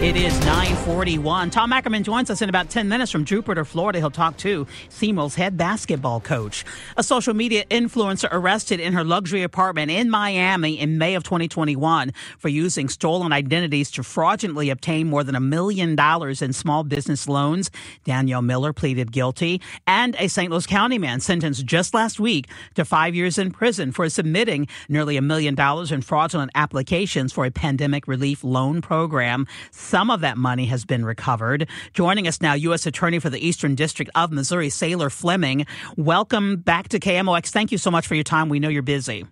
It is 941. Tom Ackerman joins us in about 10 minutes from Jupiter, Florida. He'll talk to SEMO's head basketball coach. A social media influencer arrested in her luxury apartment in Miami in May of 2021 for using stolen identities to fraudulently obtain more than a million dollars in small business loans. Danielle Miller pleaded guilty and a St. Louis County man sentenced just last week to five years in prison for submitting nearly a million dollars in fraudulent applications for a pandemic relief loan program. Some of that money has been recovered. Joining us now, U.S. Attorney for the Eastern District of Missouri, Sayler Fleming. Welcome back to KMOX. Thank you so much for your time. We know you're busy.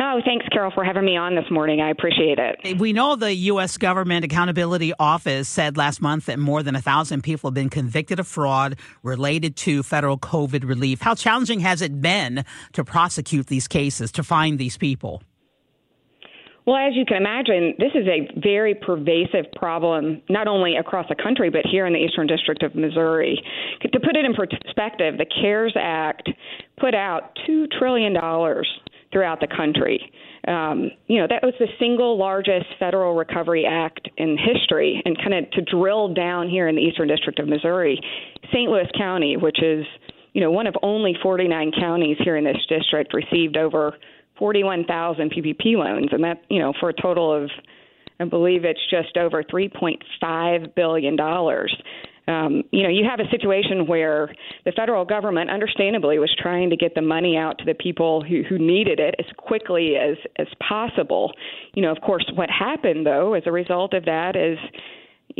Oh, thanks, Carol, for having me on this morning. I appreciate it. We know the U.S. Government Accountability Office said last month that more than a thousand people have been convicted of fraud related to federal COVID relief. How challenging has it been to prosecute these cases, to find these people? Well, as you can imagine, this is a very pervasive problem, not only across the country, but here in the Eastern District of Missouri. To put it in perspective, the CARES Act put out $2 trillion throughout the country. Um, you know, that was the single largest federal recovery act in history. And kind of to drill down here in the Eastern District of Missouri, St. Louis County, which is, you know, one of only 49 counties here in this district, received over 41,000 PPP loans, and that you know for a total of, I believe it's just over 3.5 billion dollars. Um, you know, you have a situation where the federal government, understandably, was trying to get the money out to the people who, who needed it as quickly as as possible. You know, of course, what happened though, as a result of that, is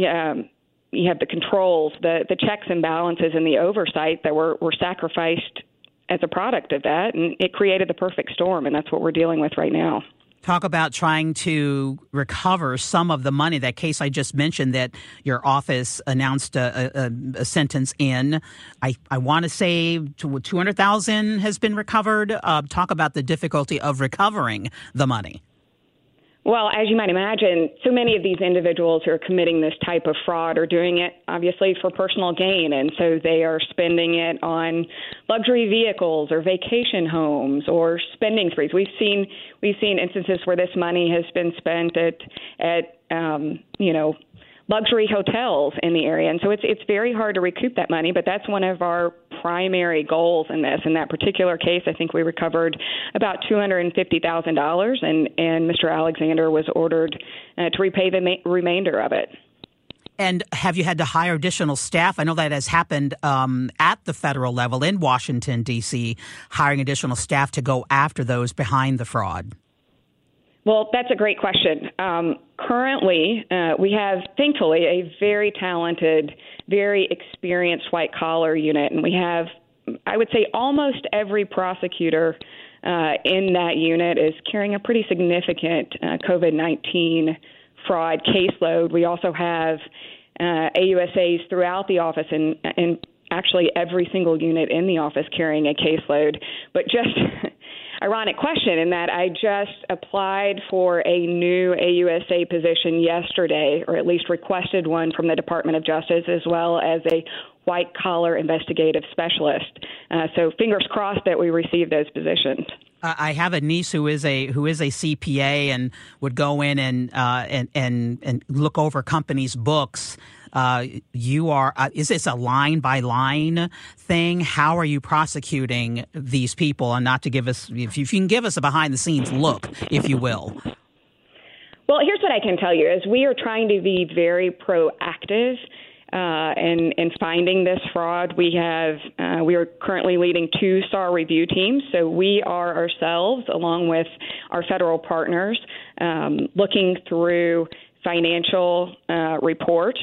um, you have the controls, the the checks and balances, and the oversight that were were sacrificed as a product of that, and it created the perfect storm, and that's what we're dealing with right now. Talk about trying to recover some of the money. That case I just mentioned that your office announced a, a, a sentence in. I, I want to say 200,000 has been recovered. Uh, talk about the difficulty of recovering the money. Well, as you might imagine, so many of these individuals who are committing this type of fraud are doing it obviously for personal gain. And so they are spending it on luxury vehicles or vacation homes or spending sprees. We've seen we've seen instances where this money has been spent at at um, you know luxury hotels in the area. And so it's it's very hard to recoup that money, but that's one of our primary goals in this. In that particular case, I think we recovered about two hundred and fifty thousand dollars, and and Mr. Alexander was ordered uh, to repay the ma- remainder of it. And have you had to hire additional staff? I know that has happened um, at the federal level in Washington, D.C., hiring additional staff to go after those behind the fraud. Well, that's a great question. Um, currently, uh, we have, thankfully, a very talented, very experienced white collar unit, and we have, I would say, almost every prosecutor uh, in that unit is carrying a pretty significant uh, COVID 19 fraud caseload. We also have uh, AUSAs throughout the office and, and actually every single unit in the office carrying a caseload. But just ironic question in that I just applied for a new AUSA position yesterday, or at least requested one from the Department of Justice, as well as a white collar investigative specialist. Uh, so fingers crossed that we receive those positions. I have a niece who is a who is a CPA and would go in and uh, and and and look over companies' books uh, you are, uh, is this a line by line thing? How are you prosecuting these people? And not to give us, if you, if you can give us a behind the scenes look, if you will. Well, here's what I can tell you: is we are trying to be very proactive. Uh, in, in finding this fraud. We have uh, we are currently leading two star review teams, so we are ourselves, along with our federal partners, um, looking through financial uh,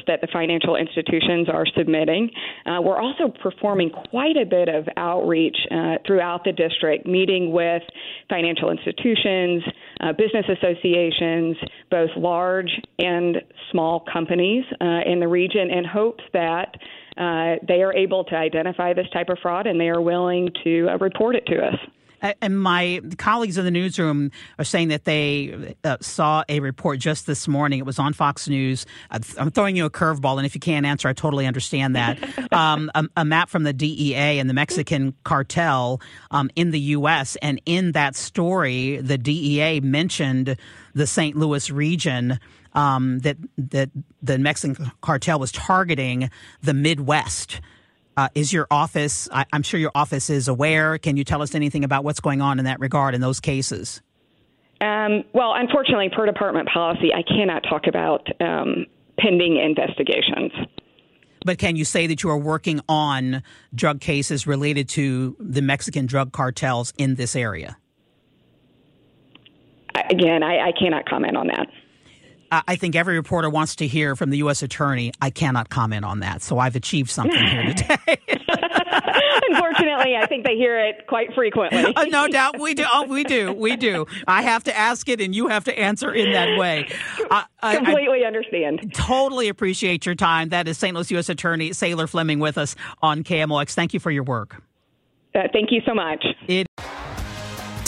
that the financial institutions are submitting. Uh, we're also performing quite a bit of outreach uh, throughout the district, meeting with financial institutions, uh, business associations, both large and small companies uh, in the region, in hopes that uh, they are able to identify this type of fraud and they are willing to report it to us. And my colleagues in the newsroom are saying that they uh, saw a report just this morning. It was on Fox News. I'm throwing you a curveball, and if you can't answer, I totally understand that. Um, a, a, map from the DEA and the Mexican cartel um, in the U.S. And in that story, the DEA mentioned the St. Louis region. Um, that that the Mexican cartel was targeting the Midwest. Uh, is your office, I, am sure your office is aware. Can you tell us anything about what's going on in that regard in those cases? Um, well, unfortunately, per department policy, I cannot talk about um, pending investigations. But can you say that you are working on drug cases related to the Mexican drug cartels in this area? Again, I, I cannot comment on that. I think every reporter wants to hear from the U.S. Attorney. I cannot comment on that, so I've achieved something here today. Unfortunately, I think they hear it quite frequently. uh, no doubt, we do. Oh, we do. We do. I have to ask it, and you have to answer in that way. I, Completely I, understand. Totally appreciate your time. That is St. Louis U.S. Attorney Sayler Fleming with us on KMOX. Thank you for your work. Uh, thank you so much. It-